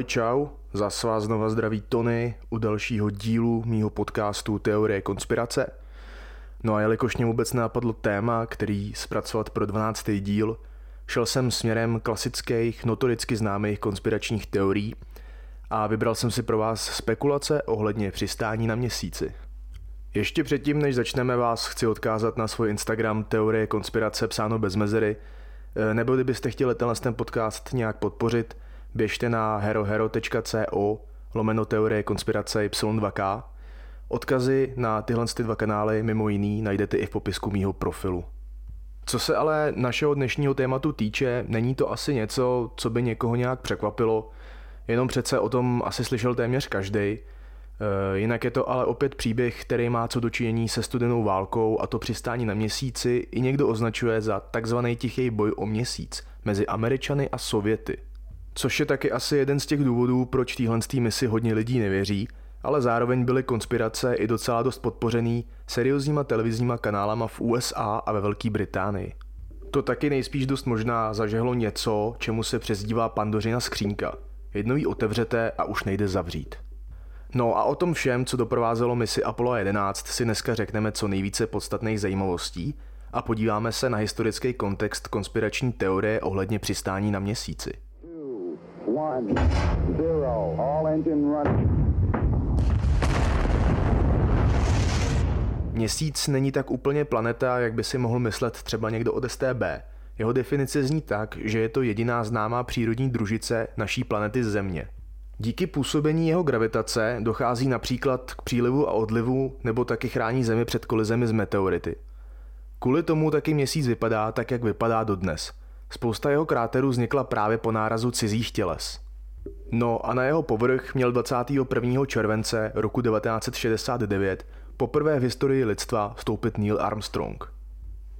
Ahoj čau, zas vás znova zdraví Tony u dalšího dílu mýho podcastu Teorie konspirace. No a jelikož mě vůbec napadlo téma, který zpracovat pro 12. díl, šel jsem směrem klasických, notoricky známých konspiračních teorií a vybral jsem si pro vás spekulace ohledně přistání na měsíci. Ještě předtím, než začneme, vás chci odkázat na svůj Instagram Teorie konspirace psáno bez mezery, e, nebo kdybyste chtěli tenhle ten podcast nějak podpořit, běžte na herohero.co lomeno teorie konspirace Y2K. Odkazy na tyhle ty dva kanály mimo jiný najdete i v popisku mýho profilu. Co se ale našeho dnešního tématu týče, není to asi něco, co by někoho nějak překvapilo, jenom přece o tom asi slyšel téměř každý. Jinak je to ale opět příběh, který má co dočinění se studenou válkou a to přistání na měsíci i někdo označuje za takzvaný tichý boj o měsíc mezi Američany a Sověty. Což je taky asi jeden z těch důvodů, proč téhle misi hodně lidí nevěří, ale zároveň byly konspirace i docela dost podpořený seriózníma televizníma kanálama v USA a ve Velké Británii. To taky nejspíš dost možná zažehlo něco, čemu se přezdívá pandořina skřínka. Jednou ji otevřete a už nejde zavřít. No a o tom všem, co doprovázelo misi Apollo 11, si dneska řekneme co nejvíce podstatných zajímavostí a podíváme se na historický kontext konspirační teorie ohledně přistání na měsíci. One, zero, all engine running. Měsíc není tak úplně planeta, jak by si mohl myslet třeba někdo od STB. Jeho definice zní tak, že je to jediná známá přírodní družice naší planety Země. Díky působení jeho gravitace dochází například k přílivu a odlivu nebo taky chrání Zemi před kolizemi z meteority. Kvůli tomu taky měsíc vypadá tak, jak vypadá dodnes. Spousta jeho kráterů vznikla právě po nárazu cizích těles. No a na jeho povrch měl 21. července roku 1969 poprvé v historii lidstva vstoupit Neil Armstrong.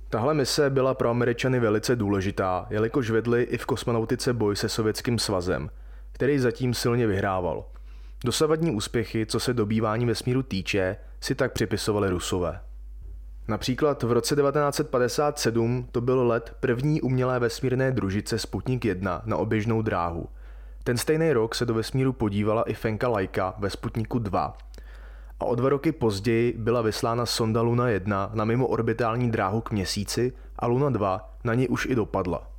Tahle mise byla pro Američany velice důležitá, jelikož vedli i v kosmonautice boj se Sovětským svazem, který zatím silně vyhrával. Dosavadní úspěchy, co se dobývání vesmíru týče, si tak připisovali Rusové. Například v roce 1957 to byl let první umělé vesmírné družice Sputnik 1 na oběžnou dráhu. Ten stejný rok se do vesmíru podívala i Fenka Laika ve Sputniku 2 a o dva roky později byla vyslána sonda Luna 1 na mimo orbitální dráhu k měsíci a Luna 2 na ní už i dopadla.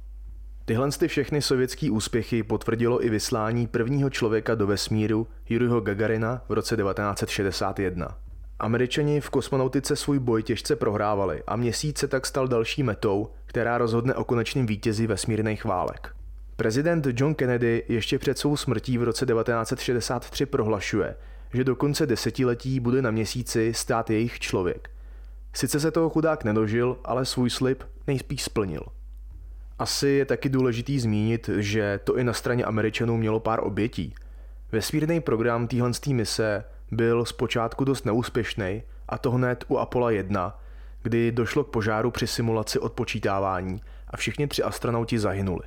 Tyhle ty všechny sovětské úspěchy potvrdilo i vyslání prvního člověka do vesmíru Juriho Gagarina v roce 1961. Američani v kosmonautice svůj boj těžce prohrávali a měsíc se tak stal další metou, která rozhodne o konečném vítězi vesmírných válek. Prezident John Kennedy ještě před svou smrtí v roce 1963 prohlašuje, že do konce desetiletí bude na měsíci stát jejich člověk. Sice se toho chudák nedožil, ale svůj slib nejspíš splnil. Asi je taky důležitý zmínit, že to i na straně Američanů mělo pár obětí. Vesmírný program téhle mise byl zpočátku dost neúspěšný, a to hned u Apollo 1, kdy došlo k požáru při simulaci odpočítávání a všichni tři astronauti zahynuli.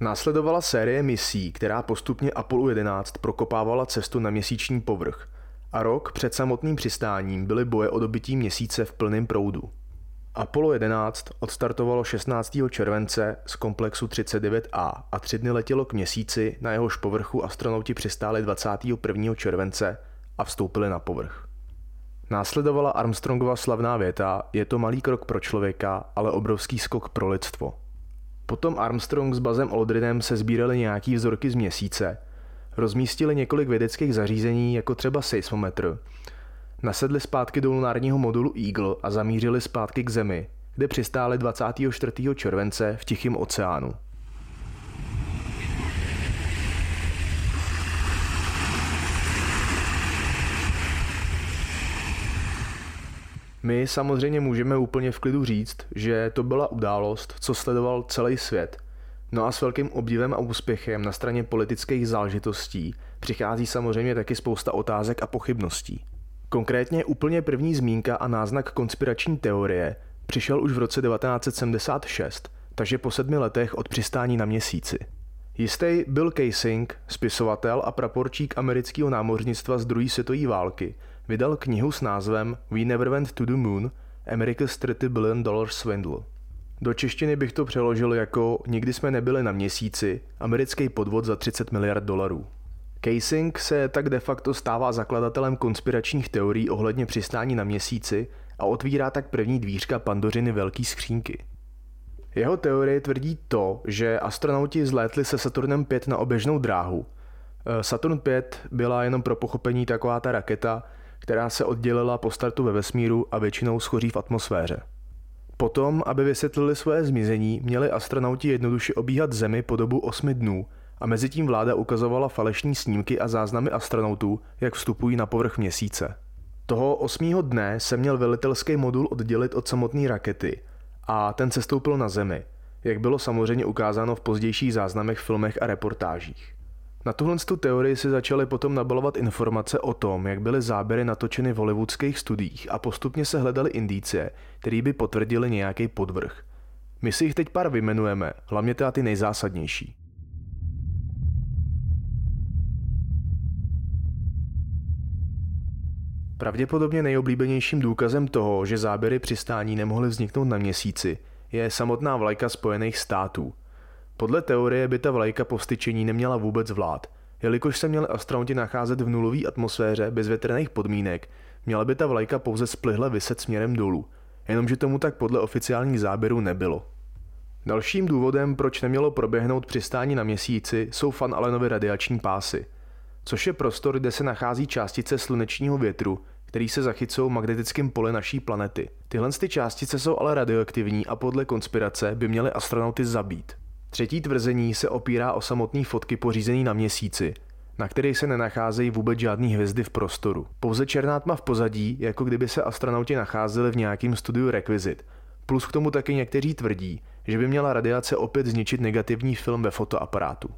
Následovala série misí, která postupně Apollo 11 prokopávala cestu na měsíční povrch a rok před samotným přistáním byly boje o dobytí měsíce v plném proudu. Apollo 11 odstartovalo 16. července z komplexu 39A a tři dny letělo k měsíci, na jehož povrchu astronauti přistáli 21. července a vstoupili na povrch. Následovala Armstrongova slavná věta, je to malý krok pro člověka, ale obrovský skok pro lidstvo. Potom Armstrong s Bazem Aldrinem se sbírali nějaký vzorky z měsíce, rozmístili několik vědeckých zařízení, jako třeba seismometr, nasedli zpátky do lunárního modulu Eagle a zamířili zpátky k Zemi, kde přistáli 24. července v Tichém oceánu. My samozřejmě můžeme úplně v klidu říct, že to byla událost, co sledoval celý svět. No a s velkým obdivem a úspěchem na straně politických záležitostí přichází samozřejmě taky spousta otázek a pochybností. Konkrétně úplně první zmínka a náznak konspirační teorie přišel už v roce 1976, takže po sedmi letech od přistání na měsíci. Jistý Bill Casing, spisovatel a praporčík amerického námořnictva z druhé světové války, vydal knihu s názvem We Never Went to the Moon – America's 30 Billion Dollar Swindle. Do češtiny bych to přeložil jako Nikdy jsme nebyli na měsíci, americký podvod za 30 miliard dolarů. Casing se tak de facto stává zakladatelem konspiračních teorií ohledně přistání na měsíci a otvírá tak první dvířka pandořiny velký skřínky. Jeho teorie tvrdí to, že astronauti zlétli se Saturnem 5 na oběžnou dráhu. Eh, Saturn 5 byla jenom pro pochopení taková ta raketa, která se oddělila po startu ve vesmíru a většinou schoří v atmosféře. Potom, aby vysvětlili své zmizení, měli astronauti jednoduše obíhat Zemi po dobu 8 dnů a mezi tím vláda ukazovala falešní snímky a záznamy astronautů, jak vstupují na povrch měsíce. Toho osmého dne se měl velitelský modul oddělit od samotné rakety a ten sestoupil na Zemi, jak bylo samozřejmě ukázáno v pozdějších záznamech, filmech a reportážích. Na tuhle tu teorii si začaly potom nabalovat informace o tom, jak byly záběry natočeny v hollywoodských studiích a postupně se hledaly indicie, které by potvrdili nějaký podvrh. My si jich teď pár vymenujeme, hlavně teda ty nejzásadnější. Pravděpodobně nejoblíbenějším důkazem toho, že záběry přistání nemohly vzniknout na měsíci, je samotná vlajka Spojených států. Podle teorie by ta vlajka po vstyčení neměla vůbec vlád, jelikož se měli astronauti nacházet v nulové atmosféře bez větrných podmínek, měla by ta vlajka pouze splihle vyset směrem dolů, jenomže tomu tak podle oficiálních záběrů nebylo. Dalším důvodem, proč nemělo proběhnout přistání na měsíci, jsou Fan Allenovy radiační pásy – což je prostor, kde se nachází částice slunečního větru, který se zachycují magnetickým pole naší planety. Tyhle ty částice jsou ale radioaktivní a podle konspirace by měly astronauty zabít. Třetí tvrzení se opírá o samotné fotky pořízený na měsíci, na kterých se nenacházejí vůbec žádné hvězdy v prostoru. Pouze černá tma v pozadí, jako kdyby se astronauti nacházeli v nějakém studiu rekvizit. Plus k tomu taky někteří tvrdí, že by měla radiace opět zničit negativní film ve fotoaparátu.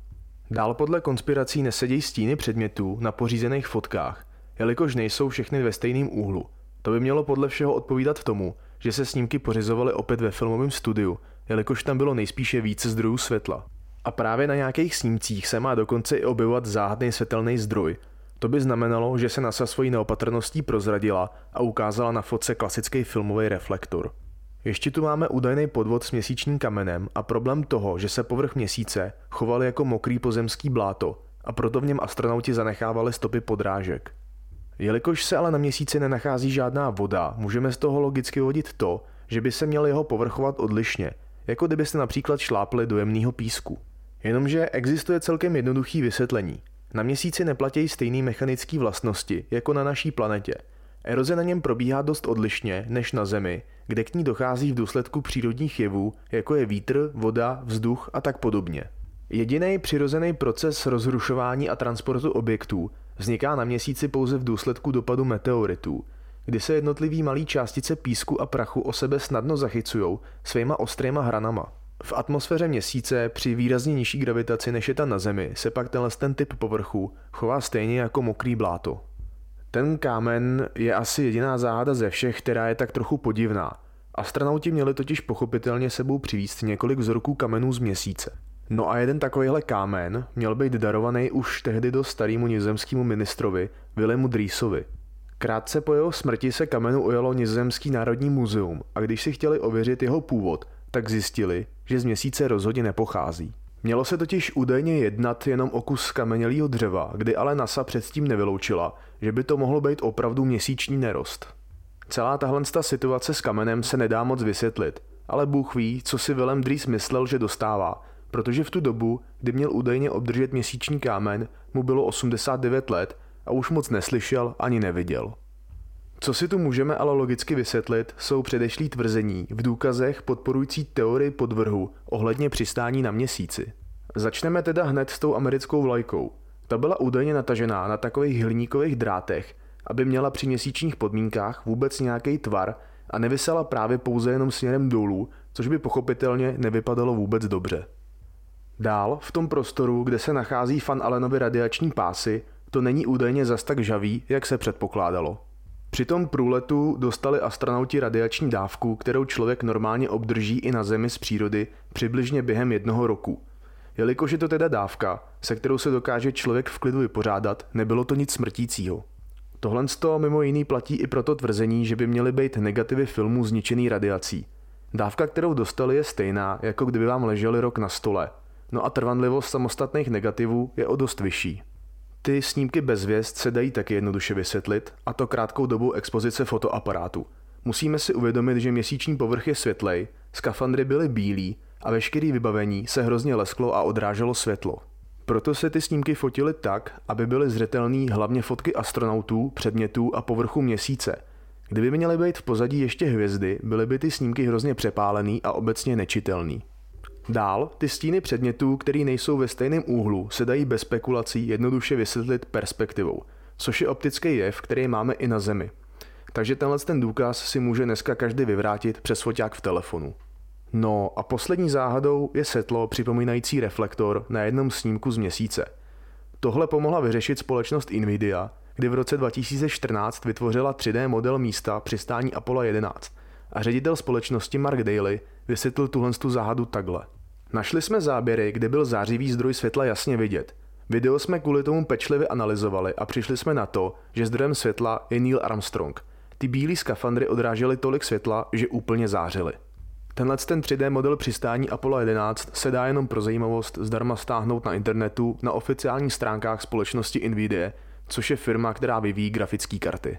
Dál podle konspirací nesedějí stíny předmětů na pořízených fotkách, jelikož nejsou všechny ve stejném úhlu. To by mělo podle všeho odpovídat tomu, že se snímky pořizovaly opět ve filmovém studiu, jelikož tam bylo nejspíše více zdrojů světla. A právě na nějakých snímcích se má dokonce i objevovat záhadný světelný zdroj. To by znamenalo, že se NASA svojí neopatrností prozradila a ukázala na fotce klasický filmový reflektor. Ještě tu máme údajný podvod s měsíčním kamenem a problém toho, že se povrch měsíce choval jako mokrý pozemský bláto a proto v něm astronauti zanechávali stopy podrážek. Jelikož se ale na měsíci nenachází žádná voda, můžeme z toho logicky vodit to, že by se měl jeho povrchovat odlišně, jako kdybyste například šlápli do jemného písku. Jenomže existuje celkem jednoduchý vysvětlení. Na měsíci neplatí stejné mechanické vlastnosti jako na naší planetě – Eroze na něm probíhá dost odlišně než na Zemi, kde k ní dochází v důsledku přírodních jevů, jako je vítr, voda, vzduch a tak podobně. Jediný přirozený proces rozrušování a transportu objektů vzniká na měsíci pouze v důsledku dopadu meteoritů, kdy se jednotlivý malý částice písku a prachu o sebe snadno zachycují svýma ostrýma hranama. V atmosféře měsíce při výrazně nižší gravitaci než je ta na Zemi se pak tenhle ten typ povrchu chová stejně jako mokrý bláto. Ten kámen je asi jediná záhada ze všech, která je tak trochu podivná. Astronauti měli totiž pochopitelně sebou přivízt několik vzorků kamenů z měsíce. No a jeden takovýhle kámen měl být darovaný už tehdy do starému nizozemskému ministrovi Willemu Driesovi. Krátce po jeho smrti se kamenu ujalo Nizozemský národní muzeum a když si chtěli ověřit jeho původ, tak zjistili, že z měsíce rozhodně nepochází. Mělo se totiž údajně jednat jenom o kus kamenělého dřeva, kdy ale NASA předtím nevyloučila, že by to mohlo být opravdu měsíční nerost. Celá tahle situace s kamenem se nedá moc vysvětlit, ale Bůh ví, co si Willem Dries myslel, že dostává, protože v tu dobu, kdy měl údajně obdržet měsíční kámen, mu bylo 89 let a už moc neslyšel ani neviděl. Co si tu můžeme ale logicky vysvětlit, jsou předešlý tvrzení v důkazech podporující teorii podvrhu ohledně přistání na měsíci. Začneme teda hned s tou americkou vlajkou. Ta byla údajně natažená na takových hliníkových drátech, aby měla při měsíčních podmínkách vůbec nějaký tvar a nevysela právě pouze jenom směrem dolů, což by pochopitelně nevypadalo vůbec dobře. Dál, v tom prostoru, kde se nachází Fan Allenovy radiační pásy, to není údajně zas tak žavý, jak se předpokládalo. Při tom průletu dostali astronauti radiační dávku, kterou člověk normálně obdrží i na Zemi z přírody přibližně během jednoho roku. Jelikož je to teda dávka, se kterou se dokáže člověk v klidu vypořádat, nebylo to nic smrtícího. Tohle z toho mimo jiný platí i pro to tvrzení, že by měly být negativy filmů zničený radiací. Dávka, kterou dostali, je stejná, jako kdyby vám leželi rok na stole. No a trvanlivost samostatných negativů je o dost vyšší. Ty snímky bez hvězd se dají taky jednoduše vysvětlit, a to krátkou dobou expozice fotoaparátu. Musíme si uvědomit, že měsíční povrch je světlej, skafandry byly bílí a veškerý vybavení se hrozně lesklo a odráželo světlo. Proto se ty snímky fotily tak, aby byly zřetelné hlavně fotky astronautů, předmětů a povrchu měsíce. Kdyby měly být v pozadí ještě hvězdy, byly by ty snímky hrozně přepálený a obecně nečitelný. Dál, ty stíny předmětů, které nejsou ve stejném úhlu, se dají bez spekulací jednoduše vysvětlit perspektivou, což je optický jev, který máme i na Zemi. Takže tenhle ten důkaz si může dneska každý vyvrátit přes foťák v telefonu. No a poslední záhadou je světlo připomínající reflektor na jednom snímku z měsíce. Tohle pomohla vyřešit společnost Nvidia, kdy v roce 2014 vytvořila 3D model místa přistání Apollo 11 a ředitel společnosti Mark Daly vysvětlil tuhle záhadu takhle. Našli jsme záběry, kde byl zářivý zdroj světla jasně vidět. Video jsme kvůli tomu pečlivě analyzovali a přišli jsme na to, že zdrojem světla je Neil Armstrong. Ty bílé skafandry odrážely tolik světla, že úplně zářily. Tenhle ten 3D model přistání Apollo 11 se dá jenom pro zajímavost zdarma stáhnout na internetu na oficiálních stránkách společnosti Nvidia, což je firma, která vyvíjí grafické karty.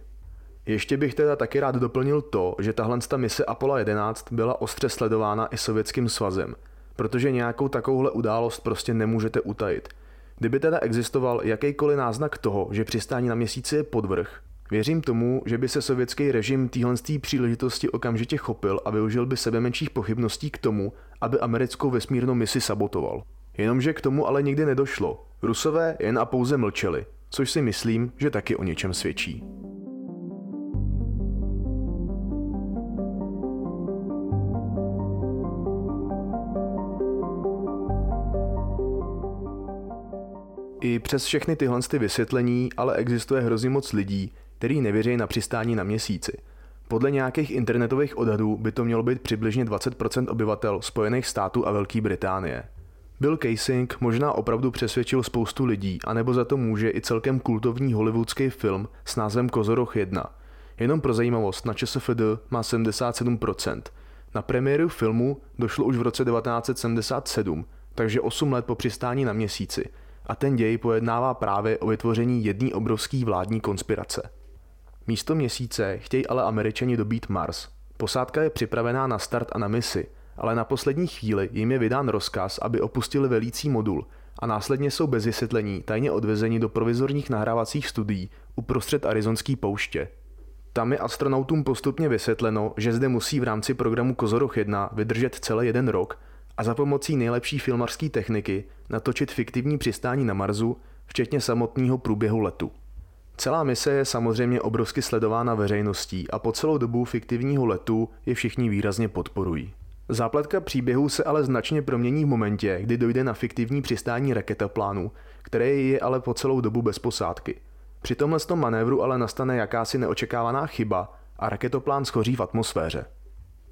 Ještě bych teda taky rád doplnil to, že tahle mise Apollo 11 byla ostře sledována i sovětským svazem, protože nějakou takovouhle událost prostě nemůžete utajit. Kdyby teda existoval jakýkoliv náznak toho, že přistání na měsíci je podvrh, Věřím tomu, že by se sovětský režim téhle příležitosti okamžitě chopil a využil by sebe menších pochybností k tomu, aby americkou vesmírnou misi sabotoval. Jenomže k tomu ale nikdy nedošlo. Rusové jen a pouze mlčeli, což si myslím, že taky o něčem svědčí. I přes všechny tyhle vysvětlení ale existuje hrozně moc lidí, který nevěří na přistání na měsíci. Podle nějakých internetových odhadů by to mělo být přibližně 20% obyvatel Spojených států a Velké Británie. Bill Casing možná opravdu přesvědčil spoustu lidí, anebo za to může i celkem kultovní hollywoodský film s názvem Kozoroch 1. Jenom pro zajímavost, na ČSFD má 77%. Na premiéru filmu došlo už v roce 1977, takže 8 let po přistání na měsíci. A ten děj pojednává právě o vytvoření jedné obrovské vládní konspirace. Místo měsíce chtějí ale američani dobít Mars. Posádka je připravená na start a na misi, ale na poslední chvíli jim je vydán rozkaz, aby opustili velící modul a následně jsou bez vysvětlení tajně odvezeni do provizorních nahrávacích studií uprostřed arizonské pouště. Tam je astronautům postupně vysvětleno, že zde musí v rámci programu Kozoroch 1 vydržet celý jeden rok a za pomocí nejlepší filmarské techniky natočit fiktivní přistání na Marsu, včetně samotného průběhu letu. Celá mise je samozřejmě obrovsky sledována veřejností a po celou dobu fiktivního letu je všichni výrazně podporují. Zápletka příběhu se ale značně promění v momentě, kdy dojde na fiktivní přistání raketoplánu, které je ale po celou dobu bez posádky. Při tomhle tom manévru ale nastane jakási neočekávaná chyba a raketoplán schoří v atmosféře.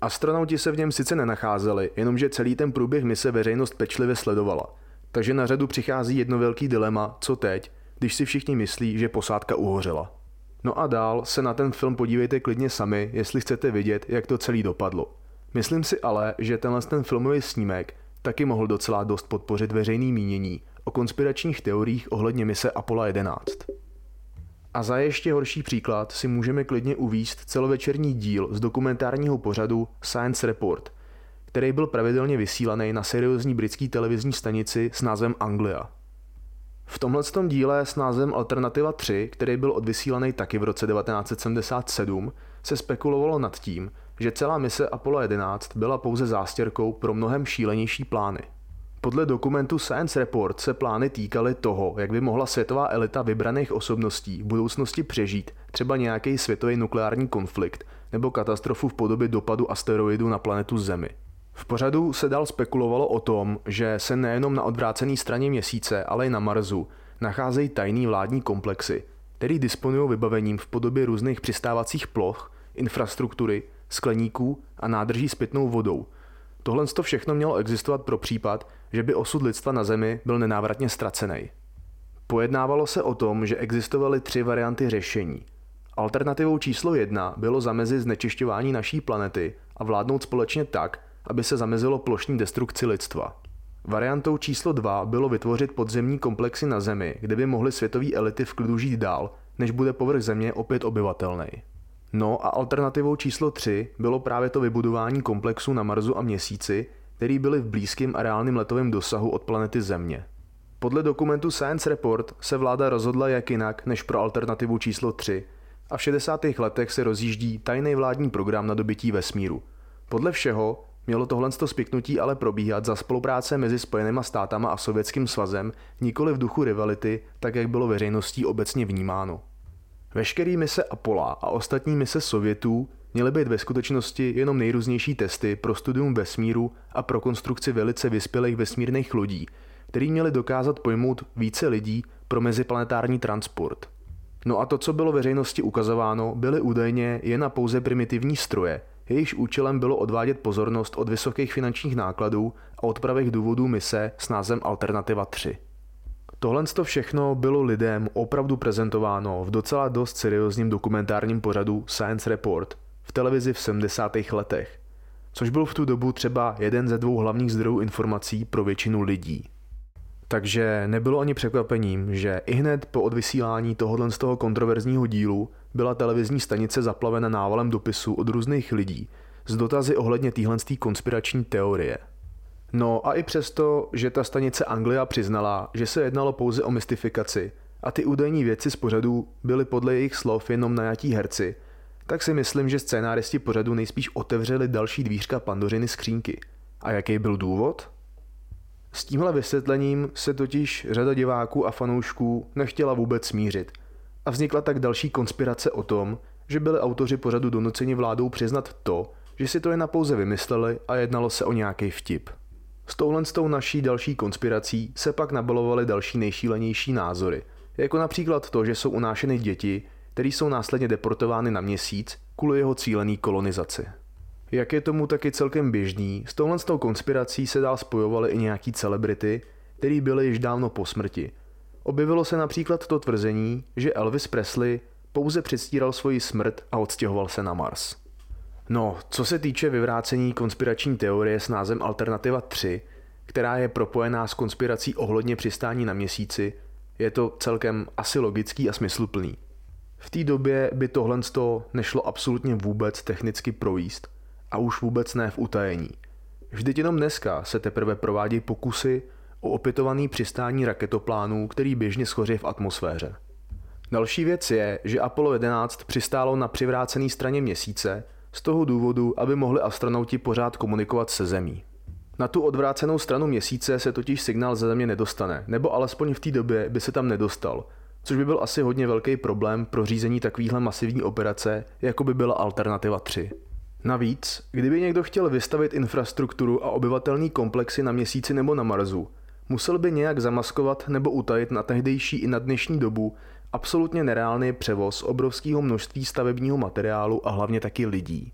Astronauti se v něm sice nenacházeli, jenomže celý ten průběh mise veřejnost pečlivě sledovala. Takže na řadu přichází jedno velký dilema, co teď, když si všichni myslí, že posádka uhořela. No a dál se na ten film podívejte klidně sami, jestli chcete vidět, jak to celý dopadlo. Myslím si ale, že tenhle ten filmový snímek taky mohl docela dost podpořit veřejný mínění o konspiračních teoriích ohledně mise Apollo 11. A za ještě horší příklad si můžeme klidně uvíst celovečerní díl z dokumentárního pořadu Science Report, který byl pravidelně vysílaný na seriózní britské televizní stanici s názvem Anglia. V tomhle díle s názvem Alternativa 3, který byl odvysílaný taky v roce 1977, se spekulovalo nad tím, že celá mise Apollo 11 byla pouze zástěrkou pro mnohem šílenější plány. Podle dokumentu Science Report se plány týkaly toho, jak by mohla světová elita vybraných osobností v budoucnosti přežít třeba nějaký světový nukleární konflikt nebo katastrofu v podobě dopadu asteroidu na planetu Zemi. V pořadu se dál spekulovalo o tom, že se nejenom na odvrácené straně měsíce, ale i na Marsu nacházejí tajný vládní komplexy, který disponují vybavením v podobě různých přistávacích ploch, infrastruktury, skleníků a nádrží s pitnou vodou. Tohle to všechno mělo existovat pro případ, že by osud lidstva na Zemi byl nenávratně ztracený. Pojednávalo se o tom, že existovaly tři varianty řešení. Alternativou číslo jedna bylo zamezit znečišťování naší planety a vládnout společně tak, aby se zamezilo plošní destrukci lidstva. Variantou číslo 2 bylo vytvořit podzemní komplexy na Zemi, kde by mohly světové elity v klidu žít dál, než bude povrch Země opět obyvatelný. No a alternativou číslo 3 bylo právě to vybudování komplexu na Marsu a Měsíci, který byly v blízkém a reálném letovém dosahu od planety Země. Podle dokumentu Science Report se vláda rozhodla jak jinak než pro alternativu číslo 3 a v 60. letech se rozjíždí tajný vládní program na dobytí vesmíru. Podle všeho mělo tohle spiknutí ale probíhat za spolupráce mezi Spojenýma státama a Sovětským svazem, nikoli v duchu rivality, tak jak bylo veřejností obecně vnímáno. Veškerý mise Apollo a ostatní mise Sovětů měly být ve skutečnosti jenom nejrůznější testy pro studium vesmíru a pro konstrukci velice vyspělých vesmírných lodí, který měli dokázat pojmout více lidí pro meziplanetární transport. No a to, co bylo veřejnosti ukazováno, byly údajně jen a pouze primitivní stroje, jejichž účelem bylo odvádět pozornost od vysokých finančních nákladů a od pravých důvodů mise s názvem Alternativa 3. Tohle to všechno bylo lidem opravdu prezentováno v docela dost seriózním dokumentárním pořadu Science Report v televizi v 70. letech, což byl v tu dobu třeba jeden ze dvou hlavních zdrojů informací pro většinu lidí. Takže nebylo ani překvapením, že i hned po odvysílání tohohle z toho kontroverzního dílu byla televizní stanice zaplavena návalem dopisů od různých lidí s dotazy ohledně téhle konspirační teorie. No a i přesto, že ta stanice Anglia přiznala, že se jednalo pouze o mystifikaci a ty údajní věci z pořadu byly podle jejich slov jenom najatí herci, tak si myslím, že scénáristi pořadu nejspíš otevřeli další dvířka pandořiny skřínky. A jaký byl důvod? S tímhle vysvětlením se totiž řada diváků a fanoušků nechtěla vůbec smířit a vznikla tak další konspirace o tom, že byli autoři pořadu donuceni vládou přiznat to, že si to jen pouze vymysleli a jednalo se o nějaký vtip. S touhle s tou naší další konspirací se pak nabalovaly další nejšílenější názory, jako například to, že jsou unášeny děti, které jsou následně deportovány na měsíc kvůli jeho cílený kolonizaci. Jak je tomu taky celkem běžný, s touhle tou konspirací se dál spojovaly i nějaký celebrity, který byly již dávno po smrti. Objevilo se například to tvrzení, že Elvis Presley pouze předstíral svoji smrt a odstěhoval se na Mars. No, co se týče vyvrácení konspirační teorie s názvem Alternativa 3, která je propojená s konspirací ohledně přistání na měsíci, je to celkem asi logický a smysluplný. V té době by tohle nešlo absolutně vůbec technicky projíst a už vůbec ne v utajení. Vždyť jenom dneska se teprve provádí pokusy o opětovaný přistání raketoplánů, který běžně schoří v atmosféře. Další věc je, že Apollo 11 přistálo na přivrácené straně měsíce z toho důvodu, aby mohli astronauti pořád komunikovat se Zemí. Na tu odvrácenou stranu měsíce se totiž signál ze Země nedostane, nebo alespoň v té době by se tam nedostal, což by byl asi hodně velký problém pro řízení takovéhle masivní operace, jako by byla Alternativa 3. Navíc, kdyby někdo chtěl vystavit infrastrukturu a obyvatelný komplexy na měsíci nebo na Marsu, musel by nějak zamaskovat nebo utajit na tehdejší i na dnešní dobu absolutně nereálný převoz obrovského množství stavebního materiálu a hlavně taky lidí.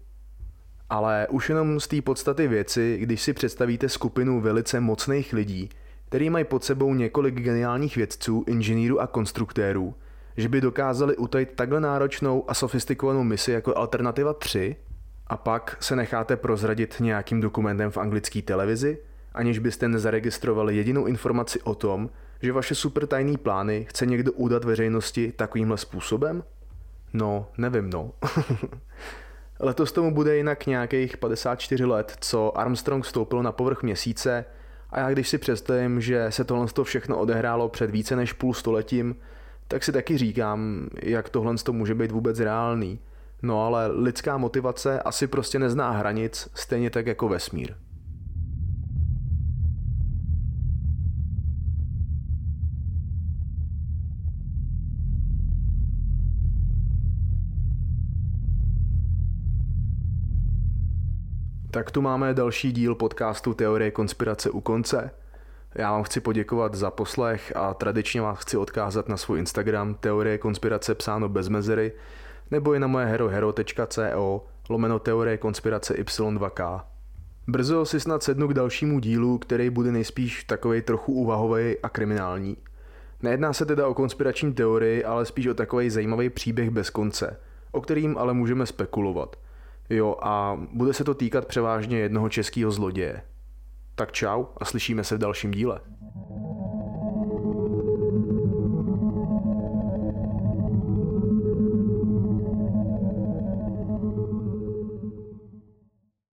Ale už jenom z té podstaty věci, když si představíte skupinu velice mocných lidí, který mají pod sebou několik geniálních vědců, inženýrů a konstruktérů, že by dokázali utajit takhle náročnou a sofistikovanou misi jako Alternativa 3 a pak se necháte prozradit nějakým dokumentem v anglické televizi, aniž byste nezaregistrovali jedinou informaci o tom, že vaše super tajný plány chce někdo udat veřejnosti takovýmhle způsobem? No, nevím no. Letos tomu bude jinak nějakých 54 let, co Armstrong vstoupil na povrch měsíce a já když si představím, že se tohle všechno odehrálo před více než půl stoletím, tak si taky říkám, jak tohle může být vůbec reálný. No ale lidská motivace asi prostě nezná hranic, stejně tak jako vesmír. Tak tu máme další díl podcastu Teorie konspirace u konce. Já vám chci poděkovat za poslech a tradičně vás chci odkázat na svůj Instagram Teorie konspirace psáno bez mezery nebo i na moje herohero.co lomeno Teorie konspirace Y2K. Brzo si snad sednu k dalšímu dílu, který bude nejspíš takovej trochu úvahový a kriminální. Nejedná se teda o konspirační teorii, ale spíš o takový zajímavý příběh bez konce, o kterým ale můžeme spekulovat – Jo, a bude se to týkat převážně jednoho českého zloděje. Tak čau a slyšíme se v dalším díle.